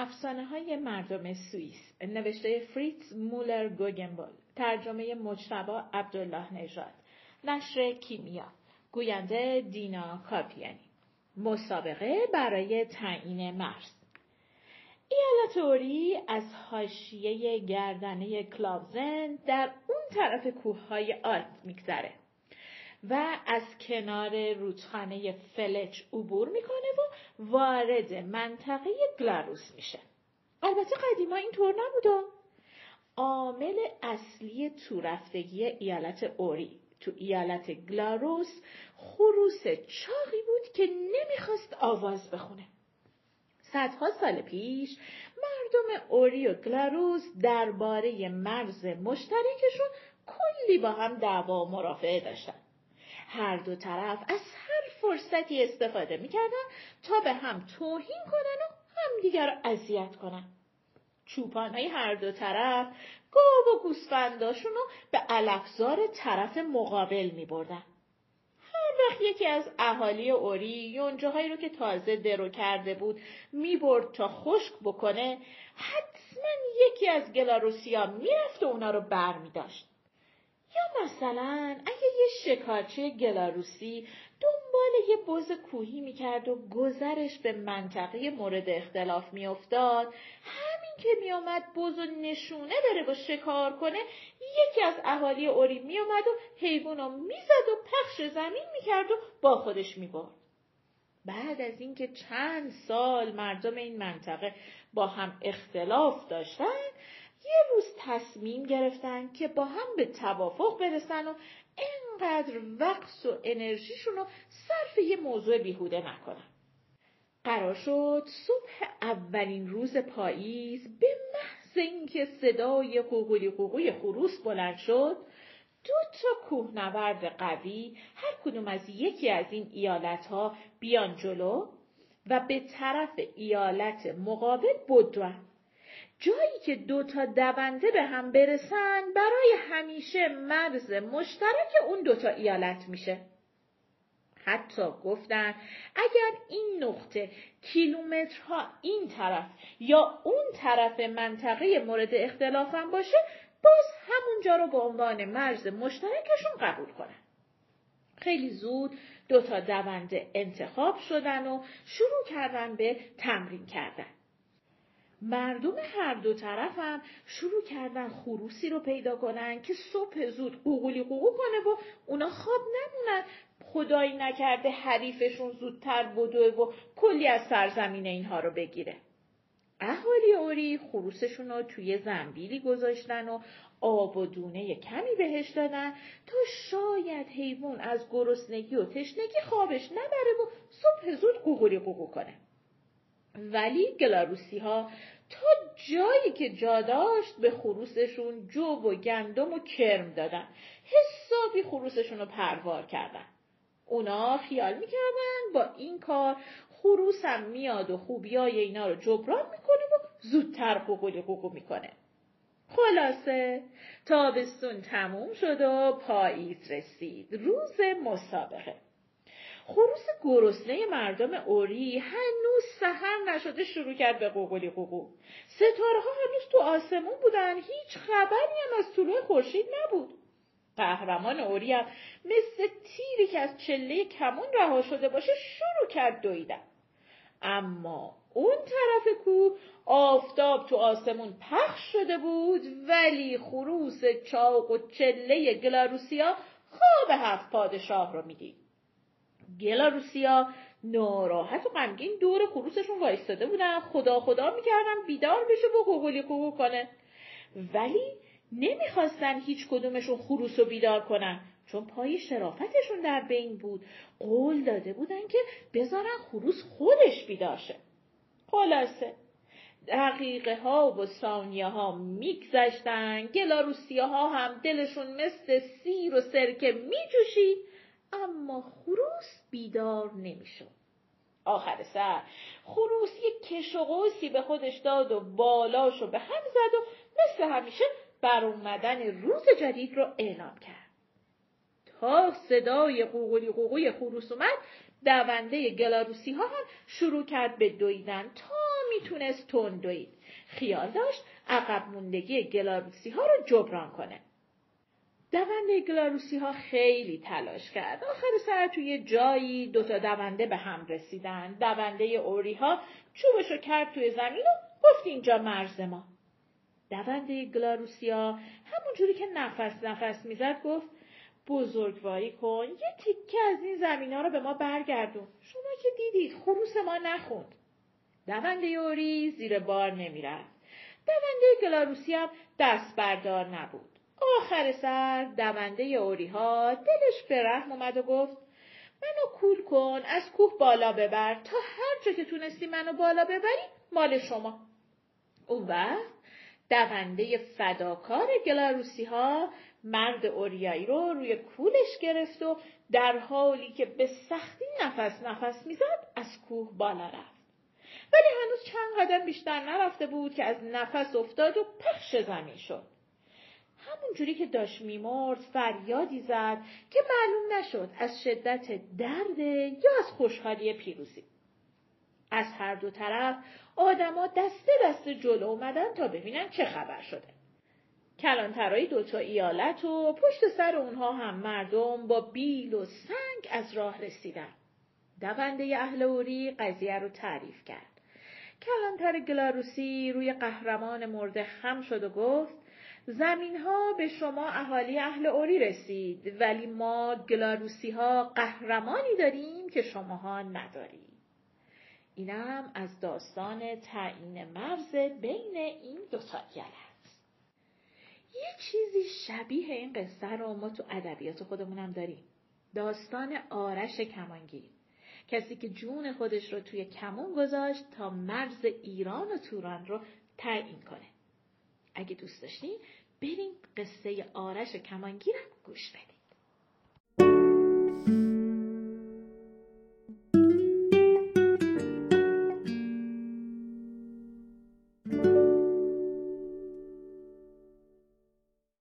افسانه های مردم سوئیس نوشته فریتز مولر گوگنبول ترجمه مجتبا عبدالله نژاد نشر کیمیا گوینده دینا کاپیانی. مسابقه برای تعیین مرز. ایالت اوری از حاشیه گردنه کلاوزن در اون طرف کوههای آلپ میگذره و از کنار رودخانه فلچ عبور می‌کنه و وارد منطقه گلاروس میشه. البته قدیما اینطور نبوده. عامل اصلی تورفتگی ایالت اوری تو ایالت گلاروس خروس چاقی بود که نمی‌خواست آواز بخونه. صدها سال پیش مردم اوری و گلاروس درباره مرز مشترکشون کلی با هم دعوا و مرافعه داشتن. هر دو طرف از هر فرصتی استفاده می‌کردن تا به هم توهین کنن و همدیگر رو اذیت کنن. چوپانهای هر دو طرف گاو و گوسفنداشون رو به علفزار طرف مقابل می بردن. هر وقت یکی از اهالی اوری یونجاهایی رو که تازه درو کرده بود می برد تا خشک بکنه حتما یکی از گلاروسیا می‌رفت و اونا رو بر می داشت. یا مثلا اگه یه شکارچی گلاروسی دنبال یه بز کوهی می‌کرد و گذرش به منطقه مورد اختلاف میافتاد. همین که میآمد بز و نشونه بره با شکار کنه یکی از اهالی اوری میآمد و حیوان رو می‌زد و پخش زمین می‌کرد و با خودش می‌برد. بعد از اینکه چند سال مردم این منطقه با هم اختلاف داشتن یه روز تصمیم گرفتن که با هم به توافق برسن و اینقدر وقت و انرژیشون رو یه موضوع بیهوده نکنن. قرار شد صبح اولین روز پاییز به محض اینکه صدای قوقولی قوقوی خروس بلند شد دو تا کوهنورد قوی هر کدوم از یکی از این ایالت ها بیان جلو و به طرف ایالت مقابل بدون. جایی که دو تا دونده به هم برسن برای همیشه مرز مشترک اون دوتا ایالت میشه. حتی گفتن اگر این نقطه کیلومترها این طرف یا اون طرف منطقه مورد اختلافم باشه باز همونجا رو به عنوان مرز مشترکشون قبول کنن. خیلی زود دو تا دونده انتخاب شدن و شروع کردن به تمرین کردن. مردم هر دو طرف هم شروع کردن خروسی رو پیدا کنن که صبح زود قوقولی قوقو کنه و اونا خواب نمونن خدایی نکرده حریفشون زودتر بدوه و کلی از سرزمین اینها رو بگیره. اهالی اوری خروسشون رو توی زنبیلی گذاشتن و آب و دونه کمی بهش دادن تا شاید حیوان از گرسنگی و تشنگی خوابش نبره و صبح زود قوقولی قوقو کنه. ولی گلاروسی ها تا جایی که جا داشت به خروسشون جوب و گندم و کرم دادن. حسابی خروسشون رو پروار کردن. اونا خیال می‌کردن با این کار خروسم میاد و خوبیای اینا رو جبران می‌کنه و زودتر قوقولی قوقو می‌کنه. خلاصه تابستون تموم شد و پاییز رسید. روز مسابقه. خروس گرسنه مردم اوری هنوز سهر نشده شروع کرد به قوقلی قوقو ستاره ها هنوز تو آسمون بودن. هیچ خبری هم از طلوع خورشید نبود. قهرمان اوری هم مثل تیری که از چله کمون رها شده باشه شروع کرد دویدن. اما اون طرف کو آفتاب تو آسمون پخش شده بود ولی خروس چاق و چله گلاروسیا خواب هفت پادشاه رو می‌دید. گلاروسیا ناراحت و غمگین دور خروسشون وایستاده بودن. خدا خدا می‌کردن بیدار بشه و قوقلی قوقو کنه. ولی نمی‌خواستن هیچ کدومشون خروس رو بیدار کنن چون پای شرافتشون در بین بود. قول داده بودن که بذارن خروس خودش بیدار شه. خلاصه. دقیقه ها و ثانیه ها میگذشتن. گلاروسی ها هم دلشون مثل سیر و سرکه میجوشید. اما خروس بیدار نمی‌شد. آخر سر خروس یک کش و قوسی به خودش داد و بالاشو به هم زد و مثل همیشه بر اومدن روز جدید رو اعلام کرد. تا صدای قوقلی قوقوی خروس اومد دونده گلاروسی ها هم شروع کرد به دویدن تا می‌تونست تندوید خیال داشت عقب موندگی گلاروسی ها رو جبران کنه دونده گلاروسی ها خیلی تلاش کرد. آخر سر توی جایی دوتا دونده به هم رسیدن. دونده اوری ها چوبشو کرد توی زمین و گفت اینجا مرز ما. دونده گلاروسی ها همون جوری که نفس نفس می‌زد گفت بزرگواری کن یه تیکه از این زمین ها رو به ما برگردون. شما که دیدید خروس ما نخوند. دونده اوری زیر بار نمی‌رفت. دونده گلاروسی هم دست بردار نبود. آخر سر دونده اوری ها دلش به رحم اومد و گفت منو کول کن از کوه بالا ببر تا هر جا که تونستی منو بالا ببری مال شما. اون وقت دونده فداکار گلاروسی ها مرد اوریایی رو روی کولش گرفت و در حالی که به سختی نفس نفس می‌زد از کوه بالا رفت. ولی هنوز چند قدم بیشتر نرفته بود که از نفس افتاد و پخش زمین شد. همون جوری که داشت میمرد فریادی زد که معلوم نشد از شدت درد یا از خوشحالی پیروزی. از هر دو طرف آدما دسته دسته جلو اومدن تا ببینن چه خبر شده. کلانترای دوتا ایالت و پشت سر اونها هم مردم با بیل و سنگ از راه رسیدن. دونده اهل اوری قضیه رو تعریف کرد. کلانتر گلاروسی روی قهرمان مرده خم شد و گفت زمین ها به شما اهالی اهل اوری رسید ولی ما گلاروسی ها قهرمانی داریم که شماها ندارید. اینم از داستان تعیین مرز بین این دو تا است. یه چیزی شبیه این قصه رو ما تو ادبیات خودمونم داریم. داستان آرش کمانگیر. کسی که جون خودش رو توی کمون گذاشت تا مرز ایران و توران رو تعیین کنه. اگه دوست داشتین بریم قصه آرش کمانگیرم گوش بدیم.